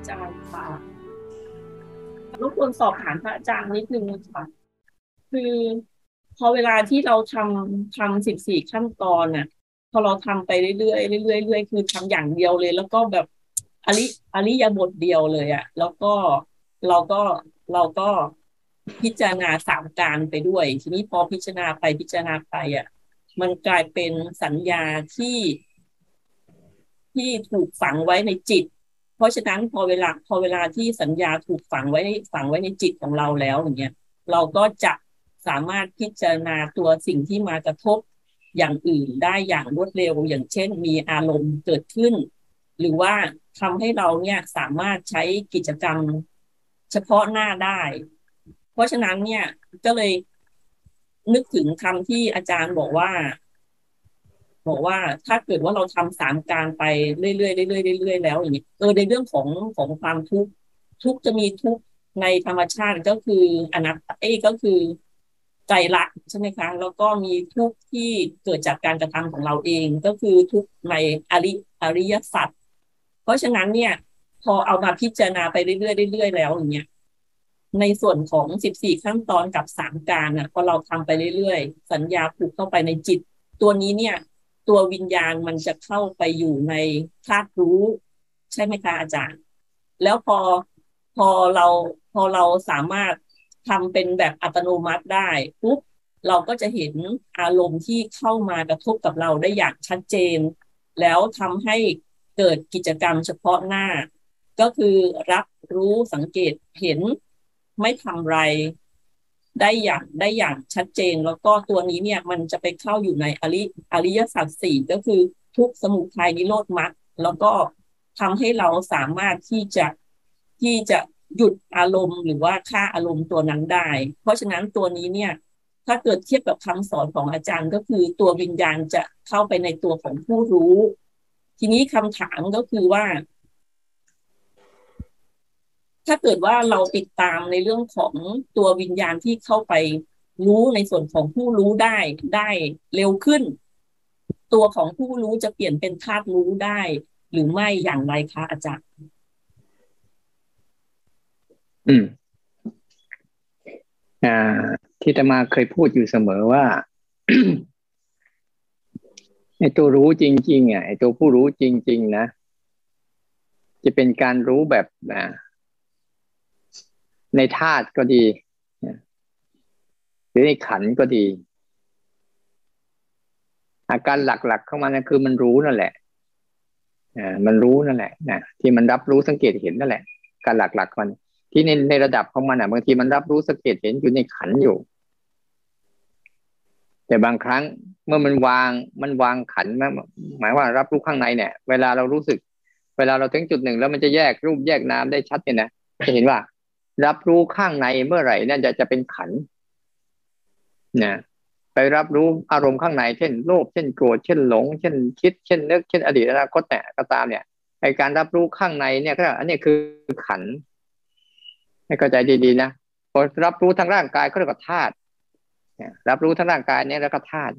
อาจารย์ค่ะรบกวนสอบถามพระอาจารย์นิดนึงค่ะ คือพอเวลาที่เราทำทำสิบสี่ขั้นตอนน่ะ พอเราทำไปเรื่อยเรื่อยเรื่อยคือทำอย่างเดียวเลย แล้วก็แบบอริอริยบทเดียวเลยอะแล้วก็เราก็เราก็พิจารณาสามการไปด้วย ทีนี้พอพิจารณาไปพิจารณาไปอะมันกลายเป็นสัญญาที่ที่ถูกฝังไว้ในจิต เพราะฉะนั้นพอเวลาพอเวลาที่สัญญาถูกฝังไว้ฝังไว้ในจิตของเราแล้วอย่างเงี้ยเราก็จะสามารถพิจารณาตัวสิ่งที่มากระทบอย่างอื่นได้อย่างรวดเร็ว อย่างเช่น มีอารมณ์เกิดขึ้น หรือว่าทำให้เราเนี่ยสามารถใช้กิจกรรมเฉพาะหน้าได้ เพราะฉะนั้นเนี่ยก็เลยนึกถึงคำที่อาจารย์บอกว่า บอกว่าถ้าเกิดว่าเราทำสามการไปเรื่อยๆเรื่อยๆเรื่อยๆแล้วอย่างนี้เออในเรื่องของของความทุกข์ทุกจะมีทุกในธรรมชาติก็คืออนัตตาเอ้ก็คือใจรักใช่ไหมคะ แล้วก็มีทุกที่เกิดจากการกระทำของเราเองก็คือทุกในอริอริยสัจเพราะฉะนั้นเนี่ย พอเอามาพิจารณาไปเรื่อยๆเรื่อยๆแล้วอย่างเงี้ยในส่วนของสิบสี่ขั้นตอนกับสามการอะพอเราทำไปเรื่อยๆ สัญญาผูกเข้าไปในจิต ตัวนี้เนี่ย ตัววิญญาณมันจะเข้าไปอยู่ในธาตุรู้ ใช่ไหมคะอาจารย์ แล้วพอพอเราพอเราสามารถทำเป็นแบบอัตโนมัติได้ปุ๊บเราก็จะเห็นอารมณ์ที่เข้ามากระทบกับเราได้อย่างชัดเจน แล้วทำให้เกิดกิจกรรมเฉพาะหน้า ก็คือรับรู้สังเกตเห็นไม่ทำไร ได้อย่างได้อย่างชัดเจน แล้วก็ตัวนี้เนี่ยมันจะไปเข้าอยู่ในอริอริยสัจสี่ก็คือทุกสมุทัยนิโรธมรรคแล้วก็ทำให้เราสามารถที่จะที่จะหยุดอารมณ์ หรือว่าฆ่าอารมณ์ตัวนั้นได้ เพราะฉะนั้นตัวนี้เนี่ยถ้าเกิดเทียบกับคำสอนของอาจารย์ก็คือตัววิญญาณจะเข้าไปในตัวของผู้รู้ ทีนี้คำถามก็คือว่า ถ้าเกิดว่าเราติดตามในเรื่องของตัววิญญาณที่เข้าไปรู้ในส่วนของผู้รู้ได้ได้เร็วขึ้น ตัวของผู้รู้จะเปลี่ยนเป็นธาตุรู้ได้ หรือไม่อย่างไรคะอาจารย์ อืม อ่า ที่ตมาเคยพูดอยู่เสมอว่าไอ้ตัวรู้จริง ๆ อะไอ้ตัวผู้รู้จริง ๆ นะจะเป็นการรู้แบบนะ ในธาตุก็ดี หรือในขันก็ดี อาการหลักๆข้ามานะคือมันรู้นั่นแหละอ่ามันรู้นั่นแหละนะที่มันรับรู้สังเกตเห็นนั่นแหละ การหลักๆมัน ที่ในในระดับของมันอะบางทีมันรับรู้สังเกตเห็นอยู่ในขันอยู่ แต่บางครั้งเมื่อมันวางมันวางขันหมายว่ารับรู้ข้างในเนี่ย เวลาเรารู้สึก เวลาเราถึงจุดหนึ่งแล้วมันจะแยกรูปแยกนามได้ชัดเนี่ยนะจะเห็นว่า รับรู้ข้างในเมื่อไหร่นั่นจะจะเป็นขันนะไปรับรู้อารมณ์ข้างในเช่นโลภเช่นโกรธเช่นหลง เช่นคิด เช่นนึกเช่นอดีตอนาคตเนี่ยก็ตามเนี่ยไอการรับรู้ข้างในเนี่ยก็อันนี้คือขันให้เข้าใจดีๆนะพอรับรู้ทางร่างกายก็เรียกว่าธาตุรับรู้ทางร่างกายเนี่ยแล้วก็ธาตุ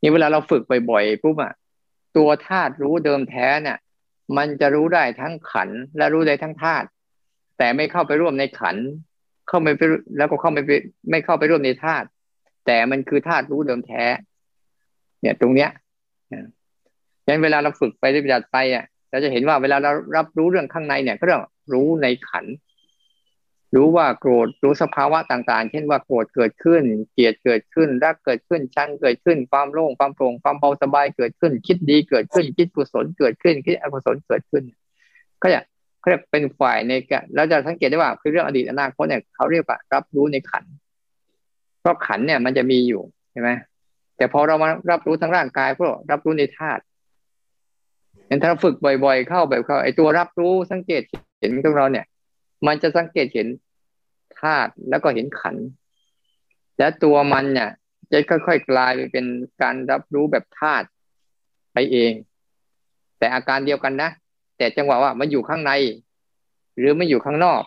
นี่เวลาเราฝึกบ่อยๆปุ๊บอะตัวธาตุรู้เดิมแท้เนี่ย มันจะรู้ได้ทั้งขันและรู้ได้ทั้งธาตุ แต่ไม่เข้าไปร่วมในขัน เข้าไม่ไปแล้วก็เข้าไม่ไปไม่เข้าไปร่วมในธาตุแต่มันคือธาตุรู้เดิมแท้ เนี่ยตรงเนี้ยฉะนั้นเวลาเราฝึกไปปฏิบัติไปอะเราจะเห็นว่าเวลาเรารับรู้เรื่องข้างในเนี่ยก็เรื่องรู้ในขัน รู้ว่าโกรธรู้สภาวะต่าง ๆ เช่นว่าโกรธเกิดขึ้น เกลียดเกิดขึ้นรักเกิดขึ้นชังเกิดขึ้น ความโล่งความโปร่งความเบาสบายเกิดขึ้น คิดดีเกิดขึ้น คิดกุศลเกิดขึ้น คิดอกุศลเกิดขึ้น ก็จะ เขาเรียกเป็นฝ่ายในกเราจะสังเกตได้ว่าคือเรื่องอดีตอนาคตเนี่ยเขาเรียกว่ารับรู้ในขันเพราะขันเนี่ยมันจะมีอยู่ใช่ไหมแต่พอเรามารับรู้ทั้งร่างกายพวกรับรู้ในธาตุเห็นถ้าเราฝึกบ่อย ๆ เข้าแบบเขาไอตัวรับรู้สังเกตเห็นของเราเนี่ย มันจะสังเกตเห็นธาตุแล้วก็เห็นขัน และตัวมันเนี่ย จะค่อยๆกลายไปเป็นการรับรู้แบบธาตุไปเอง แต่อาการเดียวกันนะ แต่จังหวะว่ามันอยู่ข้างใน หรือมันอยู่ข้างนอก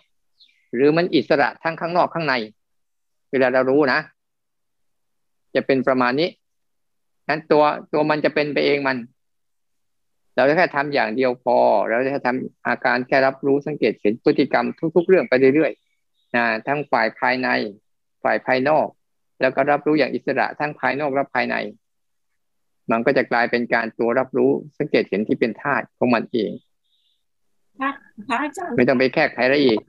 หรือมันอิสระทั้งข้างนอกข้างใน เวลาเรารู้นะ จะเป็นประมาณนี้นั้นตัวตัวมันจะเป็นไปเองมัน เราจะแค่ทำอย่างเดียวพอ เราจะทำอาการแค่รับรู้สังเกตเห็นพฤติกรรมทุก ๆ เรื่องไปเรื่อยๆนะทั้งฝ่ายภายใน ฝ่ายภายนอก แล้วก็รับรู้อย่างอิสระทั้งภายนอกและภายใน มันก็จะกลายเป็นการตัวรับรู้สังเกตเห็นที่เป็นธาตุของมันเอง พระอาจารย์ไม่ต้องไปแค่ใครละอีก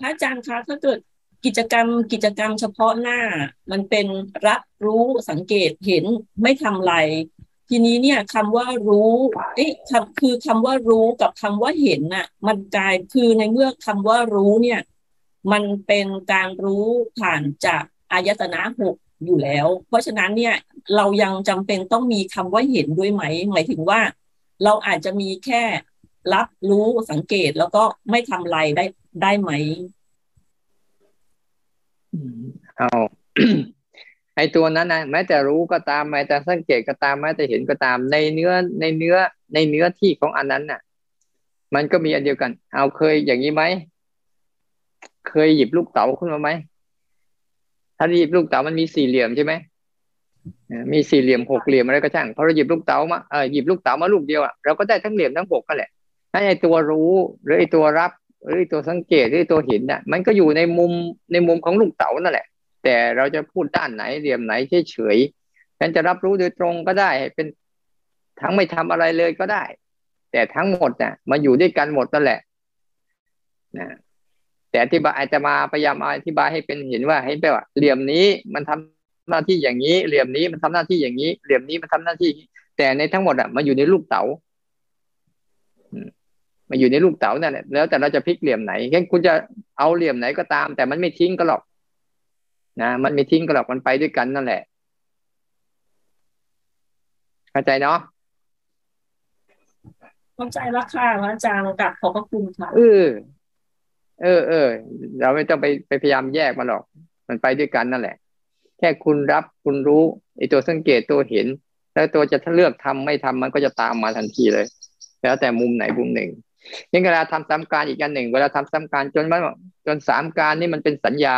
พระอาจารย์คะถ้าเกิดกิจกรรมกิจกรรมเฉพาะหน้า มันเป็นรับรู้สังเกตเห็นไม่ทำไรทีนี้เนี่ยคำว่ารู้เอ๊ะคำคือคำว่ารู้กับคำว่าเห็นน่ะ มันกลายคือในเมื่อคำว่ารู้เนี่ย มันเป็นการรู้ผ่านจากอายตนะหกอยู่แล้ว เพราะฉะนั้นเนี่ยเรายังจำเป็นต้องมีคำว่าเห็นด้วยไหม หมายถึงว่า เราอาจจะมีแค่ รับรู้สังเกตแล้วก็ไม่ทำไรได้ได้ไหมเอาไอตัวนั้นนะแม้แต่รู้ก็ตามแม้แต่สังเกตก็ตามแม้แต่เห็นก็ตาม ในเนื้อในเนื้อในเนื้อที่ของอันนั้นน่ะ มันก็มีอันเดียวกัน เอาเคยอย่างนี้ไหมเคยหยิบลูกเต๋าขึ้นมาไหมถ้าหยิบลูกเต๋ามันมีสี่เหลี่ยมใช่ไหมมีสี่เหลี่ยมหกเหลี่ยมอะไรก็ช่างพอเราหยิบลูกเต๋ามาเออหยิบลูกเต๋ามาลูกเดียวอะเราก็ได้ทั้งเหลี่ยมทั้งหกก็แหละ ถ้าไอตัวรู้หรือไอตัวรับ หรือไอตัวสังเกตหรือตัวเห็นน่ะ มันก็อยู่ในมุมในมุมของลูกเต๋านั่นแหละ แต่เราจะพูดด้านไหนเหลี่ยมไหนเฉยๆฉันจะรับรู้โดยตรงก็ได้ เป็นทั้งไม่ทำอะไรเลยก็ได้ แต่ทั้งหมดเนี่ยมาอยู่ด้วยกันหมดนั่นแหละนะแต่อธิบายอาจจะมาพยายามอธิบายให้เป็นเห็นว่าให้แปลว่าเหลี่ยมนี้มันทำหน้าที่อย่างนี้ เหลี่ยมนี้มันทำหน้าที่อย่างนี้ เหลี่ยมนี้มันทำหน้าที่ แต่ในทั้งหมดอะมาอยู่ในลูกเต๋า มาอยู่ในลูกเต๋านั่นแหละแล้วแต่เราจะพลิกเหลี่ยมไหนงั้นคุณจะเอาเหลี่ยมไหนก็ตาม แต่มันไม่ทิ้งก็หรอก นะมันไม่ทิ้งกันหรอกมันไปด้วยกันนั่นแหละเข้าใจเนาะเข้าใจแล้วค่ะอาจารย์กับขอบพระคุณค่ะเออเออเออเราไม่ต้องไปไปพยายามแยกมันหรอก มันไปด้วยกันนั่นแหละ แค่คุณรับคุณรู้ไอ้ตัวสังเกตตัวเห็น แล้วตัวจะถ้าเลือกทำไม่ทำมันก็จะตามมาทันทีเลย แล้วแต่มุมไหนมุมหนึ่ง ยังเวลาทำซ้ำการอีกอันหนึ่ง เวลาทำซ้ำการจนมันจนสามการนี่มันเป็นสัญญา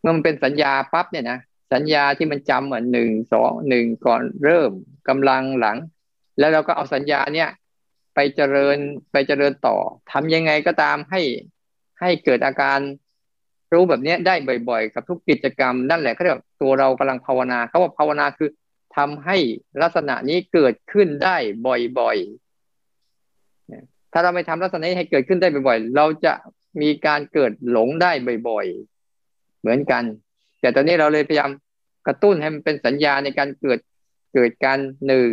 เมื่อมันเป็นสัญญาปั๊บเนี่ยนะสัญญาที่มันจำเหมือนหนึ่งสองหนึ่งก่อนเริ่มกำลังหลัง แล้วเราก็เอาสัญญาเนี่ย ไปเจริญไปเจริญต่อทำยังไงก็ตามให้ให้เกิดอาการรู้แบบนี้ได้บ่อยๆ กับทุกกิจกรรมนั่นแหละเขาเรียกตัวเรากำลังภาวนาเขาว่าภาวนาคือทำให้ลักษณะนี้เกิดขึ้นได้บ่อยๆ ถ้าเราไม่ทำลักษณะนี้ให้เกิดขึ้นได้บ่อยๆ เราจะมีการเกิดหลงได้บ่อยๆ เหมือนกัน แต่ตอนนี้เราเลยพยายามกระตุ้นให้มันเป็นสัญญาในการเกิดเกิดการหนึ่ง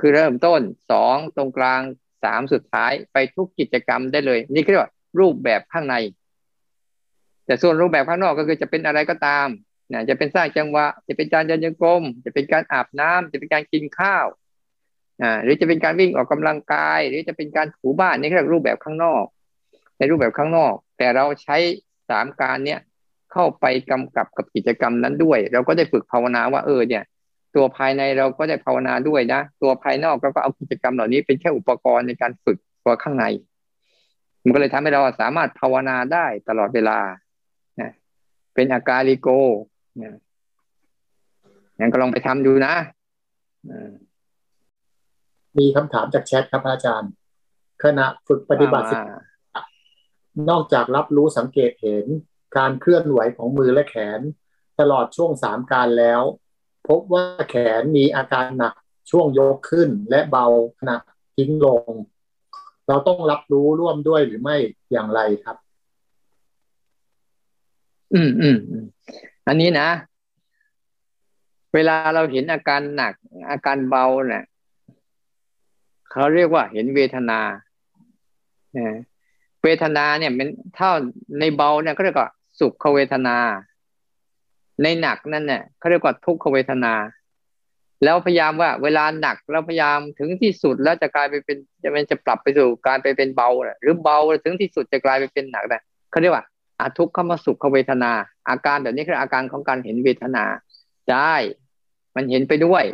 คือเริ่มต้นสองตรงกลางสามสุดท้ายไปทุกกิจกรรมได้เลย นี่เรียกว่ารูปแบบข้างใน แต่ส่วนรูปแบบข้างนอกก็คือจะเป็นอะไรก็ตามนะจะเป็นสร้างจังหวะ จะเป็นการเดินยังกรมจะเป็นการอาบน้ำจะเป็นการกินข้าว อ่าหรือจะเป็นการวิ่งออกกำลังกาย หรือจะเป็นการถูบ้านนี่เรียกรูปแบบข้างนอก ในรูปแบบข้างนอก แต่เราใช้สามการเนี้ยเข้าไปกำกับกับกิจกรรมนั้นด้วย เราก็ได้ฝึกภาวนาว่าเออเนี่ย ตัวภายในเราก็ได้ภาวนาด้วยนะ ตัวภายนอกเราก็เอากิจกรรมเหล่านี้เป็นแค่อุปกรณ์ในการฝึกตัวข้างใน มันก็เลยทำให้เราสามารถภาวนาได้ตลอดเวลานะเป็นอาการลิโกนะงั้นก็ลองไปทำดูนะอ่า มีคำถามจากแชทครับอาจารย์ ขณะฝึกปฏิบัติ นอกจากรับรู้สังเกตเห็นการเคลื่อนไหวของมือและแขน ตลอดช่วงสามการแล้ว พบว่าแขนมีอาการหนักช่วงยกขึ้นและเบาขณะทิ้งลง เราต้องรับรู้ร่วมด้วยหรือไม่อย่างไรครับ อืมอืมอันนี้นะ เวลาเราเห็นอาการหนักอาการเบาเนี่ย เขาเรียกว่าเห็นเวทนาเวทนาเนี่ยมันเท่าในเบาเนี่ยเขาเรียกว่าสุขเวทนา ในหนักนั่นเนี่ยเขาเรียกว่าทุกขเวทนา แล้วพยายามว่า เวลาหนักเราพยายามถึงที่สุดแล้วจะกลายไปเป็นจะเป็นจะปรับไปสู่การไปเป็นเบาหรือเบาถึงที่สุดจะกลายไปเป็นหนักนะเขาเรียกว่าอาทุกขมสุขเวทนา อาการแบบนี้คืออาการของการเห็นเวทนา ได้ มันเห็นไปด้วย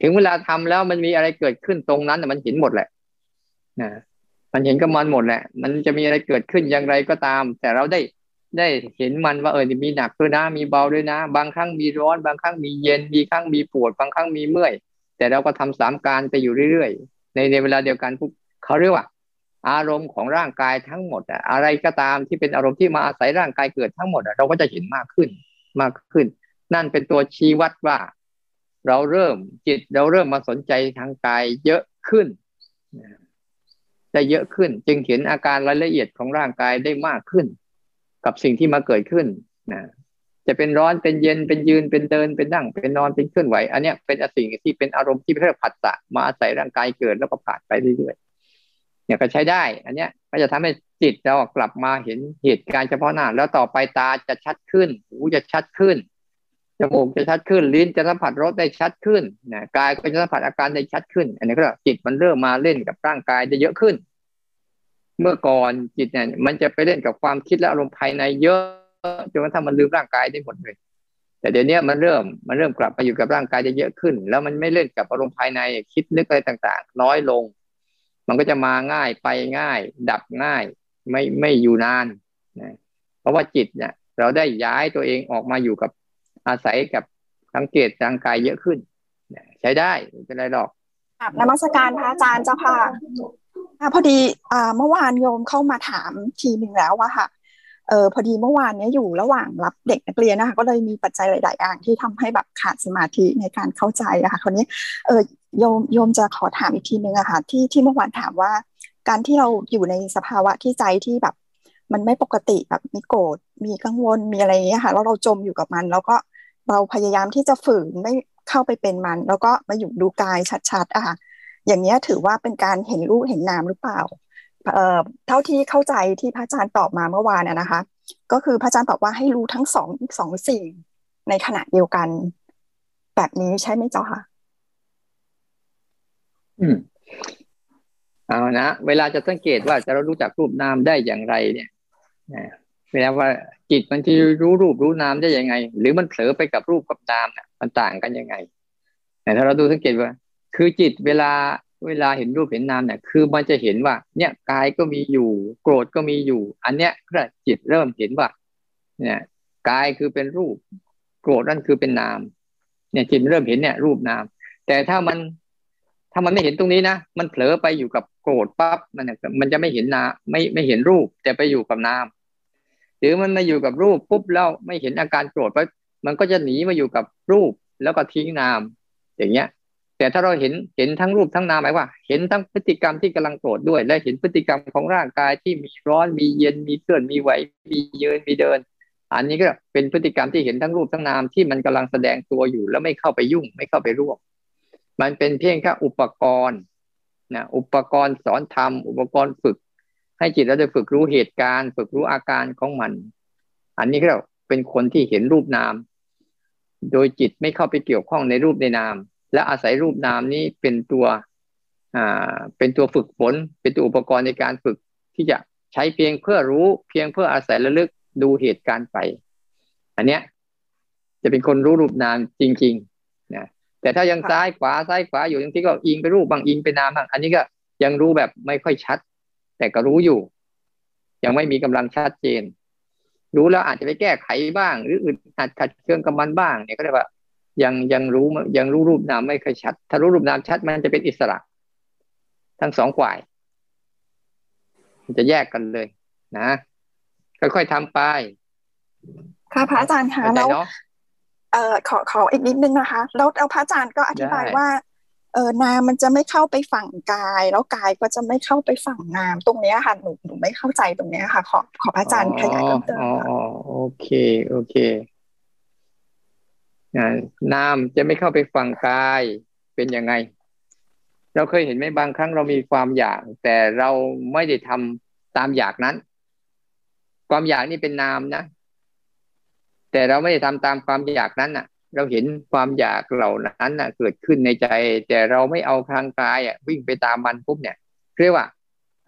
ถึงเวลาทำแล้วมันมีอะไรเกิดขึ้นตรงนั้นมันเห็นหมดแหละนะมันเห็นกับมันหมดแหละ มันจะมีอะไรเกิดขึ้นอย่างไรก็ตาม แต่เราได้ได้เห็นมันว่าเออมีหนักด้วยนะ มีเบาด้วยนะ บางครั้งมีร้อน บางครั้งมีเย็น มีครั้งมีปวด บางครั้งมีเมื่อย แต่เราก็ทำสามการไปอยู่เรื่อยๆ ในในเวลาเดียวกันพวกเขาเรียกว่า อารมณ์ของร่างกายทั้งหมดอะไรก็ตามที่เป็นอารมณ์ที่มาอาศัยร่างกายเกิดทั้งหมดเราก็จะเห็นมากขึ้นมากขึ้น นั่นเป็นตัวชี้วัดว่า เราเริ่มจิตเราเริ่มมาสนใจทางกายเยอะขึ้นได้เยอะขึ้น จึงเห็นอาการรายละเอียดของร่างกายได้มากขึ้น กับสิ่งที่มาเกิดขึ้นนะจะเป็นร้อนเป็นเย็นเป็นยืนเป็นเดินเป็นนั่ง เป็นนอนเป็นเคลื่อนไหว อันนี้เป็นสิ่งที่เป็นอารมณ์ที่เรียกผัสสะมาอาศัยร่างกายเกิดแล้วก็ผ่านไปเรื่อยๆเนี่ยก็ใช้ได้ อันเนี้ยก็จะทำให้จิตเรากลับมาเห็นเหตุการณ์เฉพาะหน้า แล้วต่อไปตาจะชัดขึ้นหูจะชัดขึ้น จมูกจะชัดขึ้น ลิ้นจะสัมผัสรสได้ชัดขึ้นนะกายก็จะสัมผัสอาการได้ชัดขึ้น อันนี้ก็จิตมันเริ่มมาเล่นกับร่างกายได้เยอะขึ้น เมื่อก่อนจิตเนี่ย มันจะไปเล่นกับความคิดและอารมณ์ภายในเยอะจนกระทั่งมันลืมร่างกายได้หมดเลย แต่เดี๋ยวนี้มันเริ่มมันเริ่มกลับมาอยู่กับร่างกายได้เยอะขึ้น แล้วมันไม่เล่นกับอารมณ์ภายในคิดนึกอะไรต่าง ๆ น้อยลง มันก็จะมาง่ายไปง่าย ดับง่าย ไม่ไม่อยู่นานนะเพราะว่าจิตเนี่ยเราได้ย้ายตัวเองออกมาอยู่กับ อาศัยกับสังเกตร่างกายเยอะขึ้นใช้ได้ไม่เป็นไรหรอกนมัสการพระอาจารย์เจ้าค่ะพอดีเมื่อวานโยมเข้ามาถามทีหนึ่งแล้วว่าค่ะเออพอดีเมื่อวานนี้อยู่ระหว่างรับเด็กนักเรียนนะคะก็เลยมีปัจจัยหลาย ๆ อย่างที่ทำให้แบบขาดสมาธิในการเข้าใจอะคะคราวนี้เออโยมโยมจะขอถามอีกทีนึงอะค่ะที่ที่เมื่อวานถามว่า การที่เราอยู่ในสภาวะที่ใจที่แบบ มันไม่ปกติแบบมีโกรธมีกังวลมีอะไรอย่างเงี้ยค่ะแล้วเราจมอยู่กับมัน แล้วก็ เราพยายามที่จะฝืนไม่เข้าไปเป็นมัน แล้วก็มาอยู่ดูกายชัดๆอะค่ะอย่างนี้ถือว่าเป็นการเห็นรูปเห็นนามหรือเปล่าเอ่อเท่าที่เข้าใจที่พระอาจารย์ตอบมาเมื่อวานนะคะ ก็คือพระอาจารย์ตอบว่าให้รู้ทั้งสองสองสิ่งในขณะเดียวกัน แบบนี้ใช่ไหมเจ้าค่ะ อืมเอานะเวลาจะสังเกตว่าจะรารู้จักรูปนามได้อย่างไรเนี่ยเวลาว่า จิตมันที่รู้รูปรู้นามได้ยังไง หรือมันเผลอไปกับรูปกับนามเนี่ยมันต่างกันยังไงแต่ถ้าเราดูสังเกตว่า คือจิตเวลาเวลาเห็นรูปเห็นนามเนี่ย คือมันจะเห็นว่า เนี่ยกายก็มีอยู่ โกรธก็มีอยู่ อันเนี้ยก็จิตเริ่มเห็นว่า เนี่ยกายคือเป็นรูป โกรธนั่นคือเป็นนาม เนี่ยจิตเริ่มเห็นเนี่ยรูปนาม แต่ถ้ามันถ้ามันไม่เห็นตรงนี้นะ มันเผลอไปอยู่กับโกรธปั๊บมันมันจะไม่เห็นนาไม่ไม่เห็นรูป แต่ไปอยู่กับนาม รือมันมาอยู่กับรูปปุ๊บแล้วไม่เห็นอาการโกรธปั๊บมันก็จะหนีมาอยู่กับรูปแล้วก็ทิ้งนาม อย่างเงี้ย แต่ถ้าเราเห็นเห็นทั้งรูปทั้งนามหมายว่า เห็นทั้งพฤติกรรมที่กำลังโกรธด้วย และเห็นพฤติกรรมของร่างกายที่มีร้อนมีเย็นมีเคลื่อนมีไหวมียืนมีเดิน อันนี้ก็เป็นพฤติกรรมที่เห็นทั้งรูปทั้งนามที่มันกำลังแสดงตัวอยู่ แล้วไม่เข้าไปยุ่ง ไม่เข้าไปร่วมมันเป็นเพียงแค่อุปกรณ์นะอุปกรณ์สอนทำอุปกรณ์ฝึก ให้จิตเราได้ฝึกรู้เหตุการณ์ ฝึกรู้อาการของมัน อันนี้ก็เป็นคนที่เห็นรูปนาม โดยจิตไม่เข้าไปเกี่ยวข้องในรูปในนาม และอาศัยรูปนามนี้เป็นตัวอ่าเป็นตัวฝึกฝน เป็นตัวอุปกรณ์ในการฝึกที่จะใช้เพียงเพื่อรู้เพียงเพื่ออาศัยระลึกดูเหตุการณ์ไป อันเนี้ยจะเป็นคนรู้รูปนามจริงๆนะแต่ถ้ายังซ้ายขวาซ้ายขวาอยู่บางทีก็อิงไปรูปบางอิงไปนามบางอันนี้ก็ยังรู้แบบไม่ค่อยชัด แต่ก็รู้อยู่ ยังไม่มีกำลังชัดเจน รู้แล้วอาจจะไปแก้ไขบ้าง หรืออึดอัดขัดเคืองกับมันบ้าง เนี่ยก็เรียกว่า ยังยังรู้ยังรู้รูปนามไม่ค่อยชัด ถ้ารู้รูปนามชัดมันจะเป็นอิสระ ทั้งสองฝ่ายมันจะแยกกันเลยนะค่อยๆทำไป ค่ะพระอาจารย์คะแล้วเอ่อขอขออีกนิดนึงนะคะ แล้วเอาพระอาจารย์ก็อธิบายว่า เออนามมันจะไม่เข้าไปฝั่งกาย แล้วกายก็จะไม่เข้าไปฝั่งนามตรงนี้ค่ะหนูหนูไม่เข้าใจตรงนี้ค่ะ ขอขออาจารย์ขยายเพิ่มเติมอ๋อโอเคโอเคนามจะไม่เข้าไปฝั่งกายเป็นยังไง เราเคยเห็นไหมบางครั้งเรามีความอยาก แต่เราไม่ได้ทำตามอยากนั้น ความอยากนี่เป็นนามนะแต่เราไม่ได้ทำตามความอยากนั้นน่ะ เราเห็นความอยากเหล่านั้นนะเกิดขึ้นในใจ แต่เราไม่เอาทางกายอะวิ่งไปตามมันปุ๊บเนี่ยเรียกว่า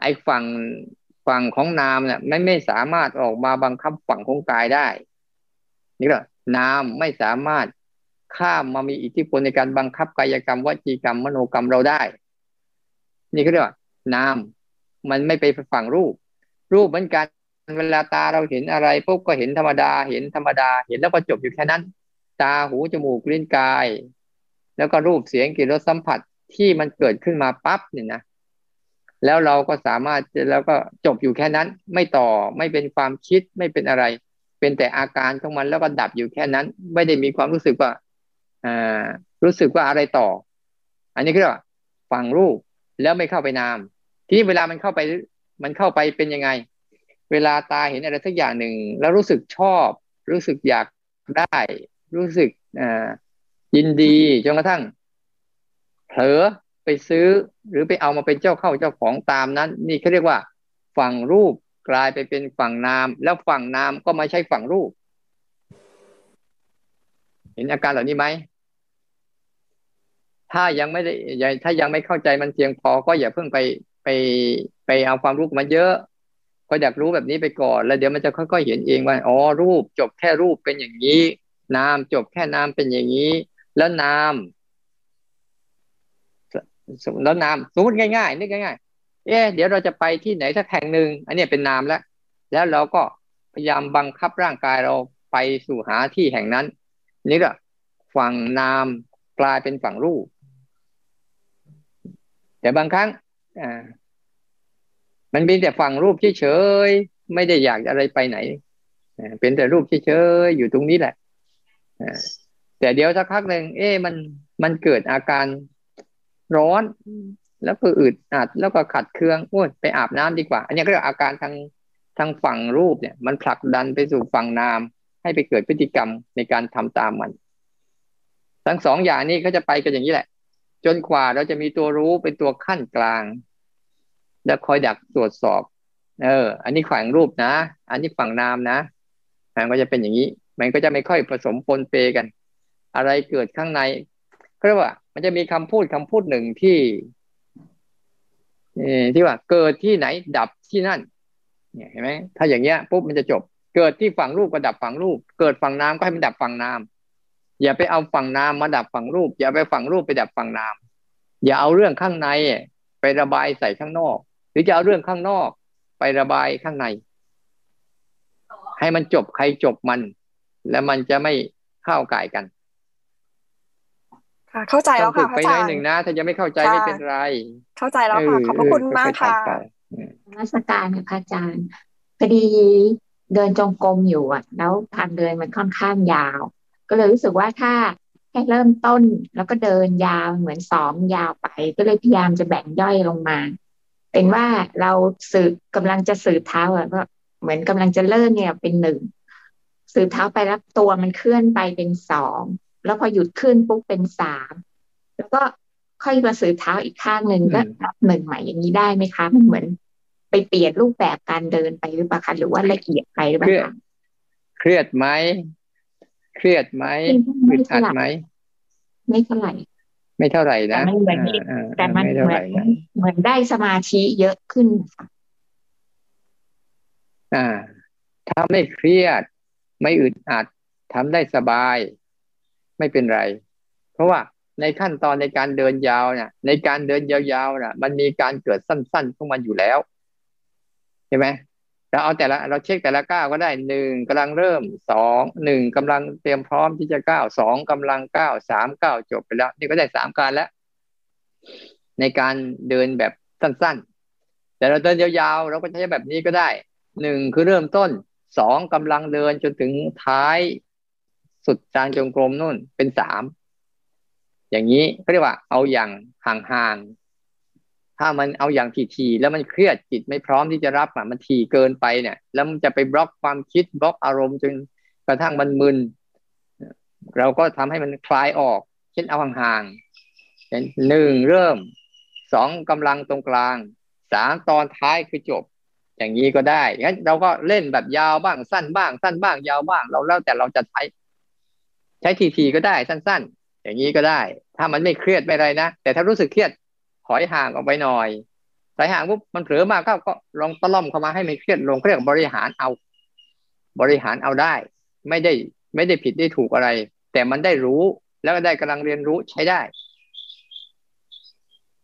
ไอ้ฝั่งฝั่งของนามเนี่ยไม่ไม่สามารถออกมาบังคับฝั่งของกายได้ นี่ก็นามไม่สามารถข้ามมามีอิทธิพลในการบังคับกายกรรมวจีกรรมมโนกรรมเราได้ นี่ก็เรียกว่านาม มันไม่ไปฝั่งรูป รูปเหมือนกันเวลาตาเราเห็นอะไรปุ๊บก็เห็นธรรมดา เห็นธรรมดา เห็นแล้วก็จบอยู่แค่นั้น ตาหูจมูกลิ้นกาย แล้วก็รูปเสียงกลิ่นรสสัมผัสที่มันเกิดขึ้นมาปั๊บเนี่ยนะแล้วเราก็สามารถแล้วก็จบอยู่แค่นั้น ไม่ต่อไม่เป็นความคิดไม่เป็นอะไร เป็นแต่อาการของมันแล้วก็ดับอยู่แค่นั้น ไม่ได้มีความรู้สึกว่าอ่ารู้สึกว่าอะไรต่อ อันนี้คือว่าฟังรูปแล้วไม่เข้าไปนาม ทีนี้เวลามันเข้าไปมันเข้าไปเป็นยังไง เวลาตาเห็นอะไรสักอย่างหนึ่ง แล้วรู้สึกชอบ รู้สึกอยากได้ รู้สึกยินดีจนกระทั่งเผลอไปซื้อ หรือไปเอามาเป็นเจ้าเข้าเจ้าของตามนั้น นี่เขาเรียกว่า ฝั่งรูปกลายไปเป็นฝั่งนาม แล้วฝั่งนามก็ไม่ใช่ฝั่งรูป เห็นอาการเหล่านี้ไหมถ้ายังไม่ได้ถ้ายังไม่เข้าใจมันเพียงพอก็อย่าเพิ่งไปไปไปเอาความรู้มาเยอะก็อยากรู้แบบนี้ไปก่อน แล้วเดี๋ยวมันจะค่อยๆเห็นเองว่าอ๋อรูปจบแค่รูปเป็นอย่างนี้ นามจบแค่นามเป็นอย่างนี้ แล้วนามแล้วนามสมมติง่ายๆนึกง่ายๆเอ๊เดี๋ยวเราจะไปที่ไหนสักแห่งหนึ่งอันนี้เป็นนามแล้วแล้วเราก็พยายามบังคับร่างกายเราไปสู่หาที่แห่งนั้น นี่ก็ฝั่งนามกลายเป็นฝั่งรูป แต่บางครั้งอ่ามันเป็นแต่ฝั่งรูปเฉยๆไม่ได้อยากอะไรไปไหนเป็นแต่รูปเฉยๆอยู่ตรงนี้แหละ แต่เดี๋ยวสักพักหนึ่งเอ๊มันมันเกิดอาการร้อน แล้วก็อึดอัดแล้วก็ขัดเคืองโอ้ยไปอาบน้ำดีกว่า อันนี้ก็เรียกอาการทางทางฝั่งรูปเนี่ย มันผลักดันไปสู่ฝั่งนาม ให้ไปเกิดพฤติกรรมในการทำตามมัน ทั้งสองอย่างนี้ก็จะไปกันอย่างนี้แหละ จนกว่าเราจะมีตัวรู้เป็นตัวขั้นกลาง แล้วคอยดักตรวจสอบ เออ อันนี้ฝั่งรูปนะ อันนี้ฝั่งนามนะมันก็จะเป็นอย่างนี้ มันก็จะไม่ค่อยผสมปนเปกัน อะไรเกิดข้างในก็เรียกว่า มันจะมีคำพูดคำพูดหนึ่งที่ที่ว่า เกิดที่ไหนดับที่นั่น เนี่ยเห็นไหมถ้าอย่างเงี้ยปุ๊บมันจะจบ เกิดที่ฝั่งรูปก็ดับฝั่งรูป เกิดฝั่งน้ำก็ให้มันดับฝั่งน้ำอย่าไปเอาฝั่งน้ำมาดับฝั่งรูป อย่าไปฝั่งรูปไปดับฝั่งน้ำอย่าเอาเรื่องข้างในไประบายใส่ข้างนอก หรือจะเอาเรื่องข้างนอก ไประบายข้างใน ให้มันจบใครจบมัน แล้วมันจะไม่เข้าก่ายกัน ค่ะ เข้าใจแล้วค่ะพระอาจารย์ไปหนึ่งนะ ถ้ายังไม่เข้าใจไม่เป็นไร เข้าใจแล้วค่ะขอบพระคุณมากค่ะนักสการค่ะพระอาจารย์พอดีเดินจงกรมอยู่อะ แล้วทางเดินมันค่อนข้างยาว ก็เลยรู้สึกว่าถ้าแค่เริ่มต้นแล้วก็เดินยาวเหมือนสองยาวไป ก็เลยพยายามจะแบ่งย่อยลงมา เป็นว่าเราสืบกำลังจะสืบเท้าอะก็เหมือนกำลังจะเริ่มเนี่ยเป็นหนึ่ง สืบเท้าไปแล้วตัวมันเคลื่อนไปเป็นสองแล้วพอหยุดขึ้นปุ๊บเป็นสามแล้วก็ค่อยมาสือเท้าอีกข้างหนึ่งก็นับหนึ่งใหม่อย่างนี้ได้ไหมคะ มันเหมือน ไปเปลี่ยนรูปแบบการเดินไปหรือเปล่าคะหรือว่าละเอียดไปหรือเปล่าคะเครียดไหมเครียดไหมอึดอัดไหมไม่เท่าไหร่ ไม่เท่าไหร่นะแต่มันเหมือนเหมือนได้สมาธิเยอะขึ้นอ่า ถ้าไม่เครียด ไม่อึดอัดทำได้สบาย ไม่เป็นไร เพราะว่าในขั้นตอนในการเดินยาวเนี่ยในการเดินยาวๆน่ะ มันมีการเกิดสั้นๆของมันอยู่แล้วใช่ไหมเราเอาแต่ละเราเช็คแต่ละก้าวก็ได้หนึ่งกำลังเริ่มสองหนึ่งกำลังเตรียมพร้อมที่จะก้าวสองกำลังก้าวสามก้าวจบไปแล้ว นี่ก็ได้สามการแล้ว ในการเดินแบบสั้นๆ แต่เราเดินยาวๆเราก็ใช้แบบนี้ก็ได้หนึ่งคือเริ่มต้น สองกำลังเดินจนถึงท้ายสุดจางจงกรมนู่นเป็นสามอย่างนี้เขาเรียกว่าเอาอย่างห่างๆถ้ามันเอาอย่างทีๆแล้วมันเครียดจิตไม่พร้อมที่จะรับอะมันทีเกินไปเนี่ย แล้วมันจะไปบล็อกความคิดบล็อกอารมณ์จนกระทั่งมันมึนเราก็ทำให้มันคลายออก เช่นเอาห่างๆหนึ่งเริ่มสองกำลังตรงกลางสามตอนท้ายคือจบ อย่างนี้ก็ได้งั้นเราก็เล่นแบบยาวบ้างสั้นบ้าง สั้นบ้างยาวบ้าง เราแล้วแต่เราจะใช้ใช้ทีทีก็ได้สั้น ๆ อย่างนี้ก็ได้ ถ้ามันไม่เครียดไม่อะไรนะแต่ถ้ารู้สึกเครียดถอยห่างออกไปหน่อยถอยห่างปุ๊บมันเผลอมากก็ก็ลองตะล่อมเข้ามาให้มันเครียดลงเรียกบริหารเอา บริหารเอาได้ ไม่ได้ไม่ได้ผิดได้ถูกอะไร แต่มันได้รู้แล้วก็ได้กำลังเรียนรู้ใช้ได้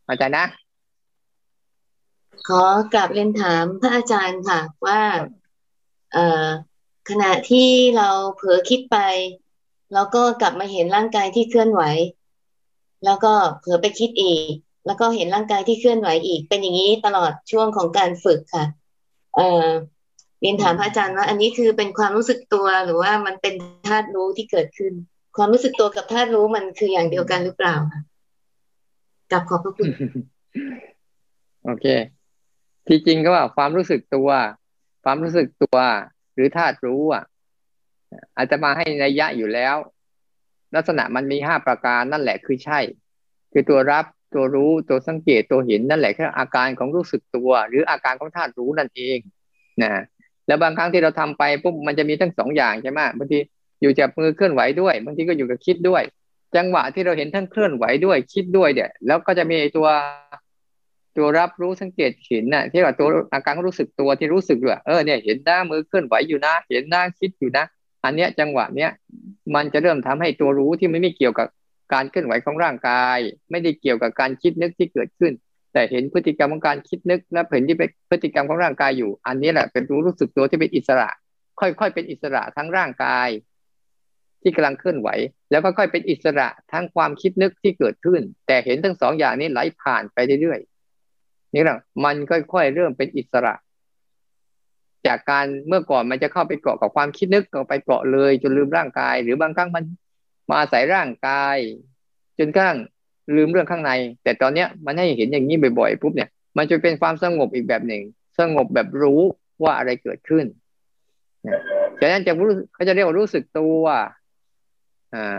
อาจารย์นะ ขอกลับเรียนถามพระอาจารย์ค่ะว่าขณะที่เราเผลอคิดไป แล้วก็กลับมาเห็นร่างกายที่เคลื่อนไหว แล้วก็เผลอไปคิดอีก แล้วก็เห็นร่างกายที่เคลื่อนไหวอีก เป็นอย่างนี้ตลอดช่วงของการฝึกค่ะเอ่อเรียนถามพระอาจารย์ว่า อันนี้คือเป็นความรู้สึกตัวหรือว่ามันเป็นธาตุรู้ที่เกิดขึ้น ความรู้สึกตัวกับธาตุรู้มันคืออย่างเดียวกันหรือเปล่าคะกับขอบพระคุณโอเค ที่จริงก็ว่าความรู้สึกตัว ความรู้สึกตัว หรือธาตุรู้อะอาจจะมาให้นัยยะอยู่แล้ว ลักษณะมันมีห้าประการนั่นแหละคือใช่ คือตัวรับตัวรู้ตัวสังเกตตัวเห็นนั่นแหละคืออาการของรู้สึกตัว หรืออาการของธาตุรู้นั่นเองนะแล้วบางครั้งที่เราทำไปปุ๊บมันจะมีทั้งสองอย่างใช่ไหมบางทีอยู่จับมือเคลื่อนไหวด้วยบางทีก็อยู่กับคิดด้วย จังหวะที่เราเห็นทั้งเคลื่อนไหวด้วยคิดด้วยเนี่ยแล้วก็จะมีตัว ตัวรับรู้สังเกตเห็นน่ะ ที่ว่าตัวอาการรู้สึกตัวที่รู้สึกด้วยเออเนี่ยเห็นหน้ามือเคลื่อนไหวอยู่นะ เห็นหน้าคิดอยู่นะ อันเนี้ยจังหวะเนี้ยมันจะเริ่มทำให้ตัวรู้ที่ไม่ไม่เกี่ยวกับการเคลื่อนไหวของร่างกาย ไม่ได้เกี่ยวกับการคิดนึกที่เกิดขึ้น แต่เห็นพฤติกรรมของการคิดนึก และเห็นที่เป็นพฤติกรรมของร่างกายอยู่ อันนี้แหละเป็นรู้รู้สึกตัวที่เป็นอิสระ ค่อยๆเป็นอิสระทั้งร่างกาย ที่กำลังเคลื่อนไหว แล้วก็ค่อยเป็นอิสระทั้งความคิดนึกที่เกิดขึ้น แต่เห็นทั้งสองอย่างนี้ไหลผ่านไปเรื่อยๆ นี่แหละมันค่อยๆเริ่มเป็นอิสระ จากการเมื่อก่อนมันจะเข้าไปเกาะกับความคิดนึกก็ไปเกาะเลย จนลืมร่างกาย หรือบางครั้งมันมาอาศัยร่างกาย จนกระทั่งลืมเรื่องข้างใน แต่ตอนเนี้ยมันให้เห็นอย่างนี้บ่อยๆปุ๊บเนี่ย มันจะเป็นความสงบอีกแบบหนึ่ง สงบแบบรู้ว่าอะไรเกิดขึ้นฉะนั้นจะรู้เขาจะเรียกว่ารู้สึกตัวอ่า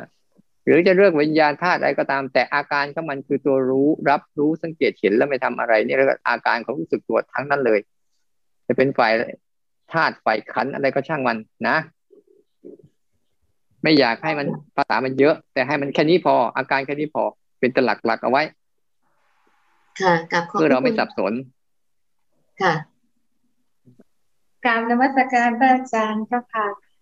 หรือจะเรียกวิญญาณธาตุอะไรก็ตาม แต่อาการของมันคือตัวรู้รับรู้สังเกตเห็นแล้วไม่ทำอะไรนี่เรียกว่าอาการของรู้สึกตัวทั้งนั้นเลย จะเป็นฝ่ายธาตุฝ่ายขันอะไรก็ช่างมันนะ ไม่อยากให้มันภาษามันเยอะ แต่ให้มันแค่นี้พอ อาการแค่นี้พอ เป็นตลักหลักเอาไว้ ค่ะกับขอบเพื่อเราไม่คุณสับสน ค่ะกรารนมัสการพระอาจารย์เจ้าค่ะเออ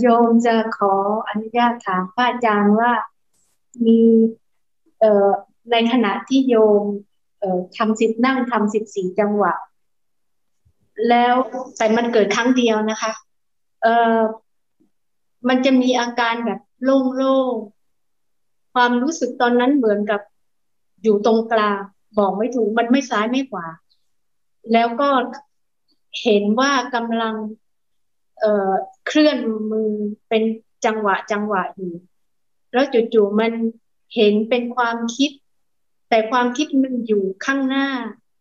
โยมจะขออนุญาตถามพระอาจารย์ว่ามีเอ่อในขณะที่โยมเอ่อทำสิบนั่งทำสิบสี่จังหวะ แล้วแต่มันเกิดครั้งเดียวนะคะ เอ่อมันจะมีอาการแบบโล่งๆความรู้สึกตอนนั้นเหมือนกับอยู่ตรงกลางบอกไม่ถูกมันไม่ซ้ายไม่ขวา แล้วก็เห็นว่ากำลัง เออเคลื่อนมือเป็นจังหวะจังหวะอยู่ แล้วจู่ๆมันเห็นเป็นความคิด แต่ความคิดมันอยู่ข้างหน้า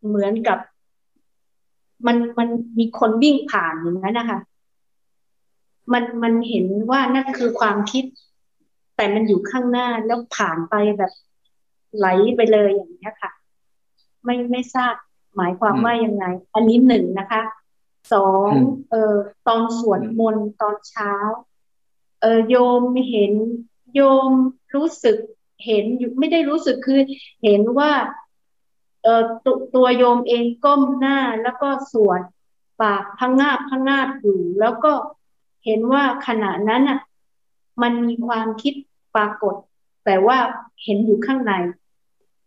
เหมือนกับ มันมันมีคนวิ่งผ่านอย่างนั้นนะคะมันมันเห็นว่านั่นคือความคิด แต่มันอยู่ข้างหน้าแล้วผ่านไปแบบไหลไปเลยอย่างนี้ค่ะ ไม่ไม่ทราบหมายความว่ายังไง อันนี้หนึ่งนะคะ สองอืมเอ่อตอนสวดมนต์ตอนเช้า เออโยมเห็นโยมรู้สึกเห็นอยู่ไม่ได้รู้สึกคือเห็นว่า เออตวตัวโยมเองก้มหน้าแล้วก็สวดปากพังงาบพังงาบอยู่แล้วก็เห็นว่าขณะนั้นอะ มันมีความคิดปรากฏ แต่ว่าเห็นอยู่ข้างใน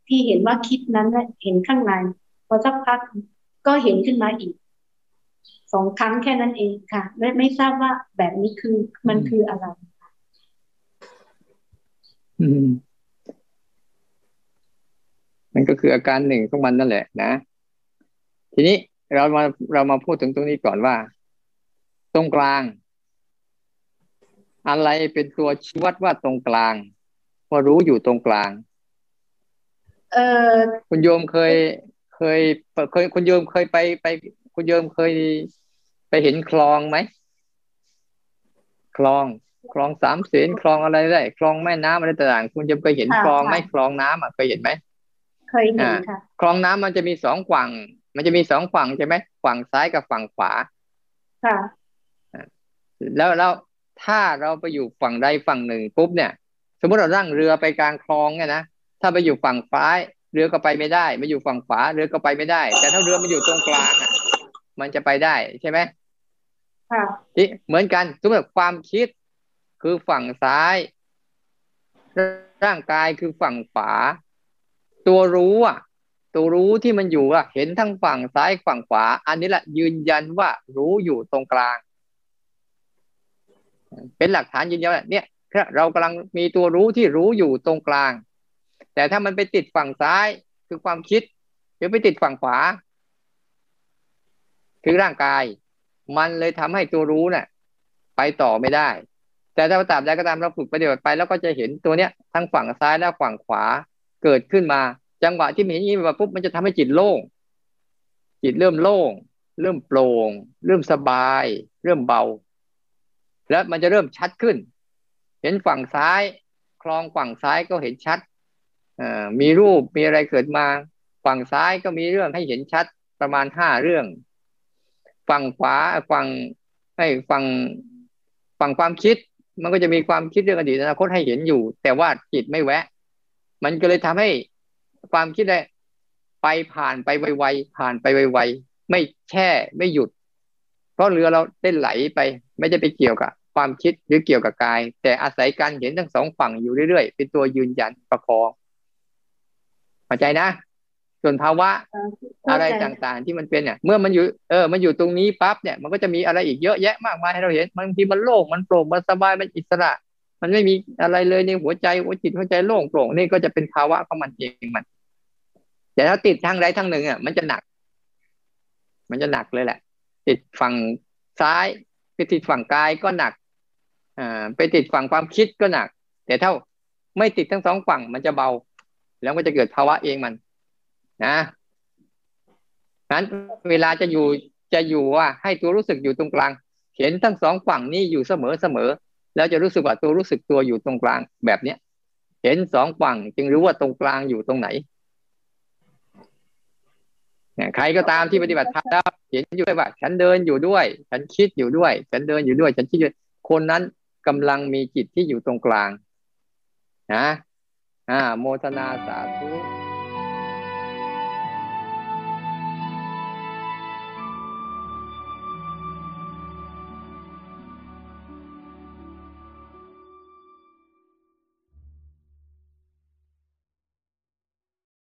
ที่เห็นว่าคิดนั้นน่ะเห็นข้างในพอสักพักก็เห็นขึ้นมาอีก สองครั้งแค่นั้นเองค่ะไม่ไม่ทราบว่าแบบนี้คือมันคืออะไร อืมมันก็คืออาการหนึ่งของมันนั่นแหละ นะ ทีนี้เรามาเรามาพูดถึงตรงนี้ก่อนว่า ตรงกลาง อะไรเป็นตัวชี้วัดว่าตรงกลางว่ารู้อยู่ตรงกลาง เออคุณโยมเคย เคยเคยคุณโยมเคยไปไป คุณโยมเคยไปเห็นคลองไหมคลองคลองสามเสนคลองอะไรได้คลองแม่น้ำอะไรต่างๆคุณโยมเคยเห็นคลองไหมคลองน้ำอะเคยเห็นไหมเคยเห็นค่ะคลองน้ำมันจะมีสองฝั่ง มันจะมีสองฝั่งใช่ไหมฝั่งซ้ายกับฝั่งขวา ค่ะแล้วแล้วถ้าเราไปอยู่ฝั่งใดฝั่งหนึ่งปุ๊บเนี่ย สมมติเรานั่งเรือไปกลางคลองเนี่ยนะถ้าไปอยู่ฝั่งซ้ายเรือก็ไปไม่ได้มาอยู่ฝั่งขวาเรือก็ไปไม่ได้ แต่ถ้าเรือมันอยู่ตรงกลางอะ มันจะไปได้ใช่ไหมค่ะที่เหมือนกันสมมติความคิดคือฝั่งซ้าย ร่างกายคือฝั่งขวา ตัวรู้อะ ตัวรู้ที่มันอยู่อะ เห็นทั้งฝั่งซ้ายฝั่งขวา อันนี้แหละยืนยันว่ารู้อยู่ตรงกลาง เป็นหลักฐานยืนยันว่าเนี่ยเรากำลังมีตัวรู้ที่รู้อยู่ตรงกลาง แต่ถ้ามันไปติดฝั่งซ้ายคือความคิดหรือไปติดฝั่งขวา คือร่างกาย มันเลยทำให้ตัวรู้เนี่ยไปต่อไม่ได้ แต่ถ้าตามใดก็ตามเราฝึกปฏิบัติไป แล้วก็จะเห็นตัวเนี้ยทั้งฝั่งซ้ายและฝั่งขวาเกิดขึ้นมา จังหวะที่มันเห็นอย่างนี้มาปุ๊บมันจะทำให้จิตโล่ง จิตเริ่มโล่ง เริ่มโปร่ง เริ่มสบาย เริ่มเบา แล้วมันจะเริ่มชัดขึ้น เห็นฝั่งซ้าย คลองฝั่งซ้ายก็เห็นชัดมีรูปมีอะไรเกิดมา ฝั่งซ้ายก็มีเรื่องให้เห็นชัดประมาณห้าเรื่อง ฝั่งขวาฝั่งให้ฝั่งฝั่งความคิด มันก็จะมีความคิดเรื่องอดีตอนาคตให้เห็นอยู่ แต่ว่าจิตไม่แวะ มันก็เลยทำให้ความคิดได้ไปผ่านไปไวๆผ่านไปไวๆไม่แช่ไม่หยุด เพราะเรือเราได้ไหลไป ไม่ได้ไปเกี่ยวกับความคิดหรือเกี่ยวกับกาย แต่อาศัยการเห็นทั้งสองฝั่งอยู่เรื่อยๆเป็นตัวยืนยันประคองเข้าใจนะ ส่วนภาวะอะไรต่างๆ ที่มันเป็นเนี่ย เมื่อมันอยู่เออมันอยู่ตรงนี้ปั๊บเนี่ยมันก็จะมีอะไรอีกเยอะแยะมากมายให้เราเห็นบางทีมันโล่งมันโปร่งมันสบายมันอิสระ มันไม่มีอะไรเลยในหัวใจหัวจิตหัวใจโล่งโปร่งนี่ก็จะเป็นภาวะของมันเองมัน แต่ถ้าติดทางใดทางหนึ่งอะมันจะหนัก มันจะหนักเลยแหละ ติดฝั่งซ้ายไปติดฝั่งกายก็หนักอ่าไปติดฝั่งความคิดก็หนัก แต่ถ้าไม่ติดทั้งสองฝั่งมันจะเบา แล้วก็จะเกิดภาวะเองมัน นะนั้นเวลาจะอยู่จะอยู่ว่าให้ตัวรู้สึกอยู่ตรงกลาง เห็นทั้งสองฝั่งนี้อยู่เสมอเสมอแล้วจะรู้สึกว่าตัวรู้สึกตัวอยู่ตรงกลางแบบเนี้ยเห็นสองฝั่งจึงรู้ว่าตรงกลางอยู่ตรงไหนใครก็ตามที่ปฏิบัติธรรมแล้วเห็นอยู่ด้วยว่า ฉันเดินอยู่ด้วย ฉันคิดอยู่ด้วย ฉันเดินอยู่ด้วย ฉันคิดอยู่คนนั้นกำลังมีจิตที่อยู่ตรงกลางนะอ่า โมทนาสาธุ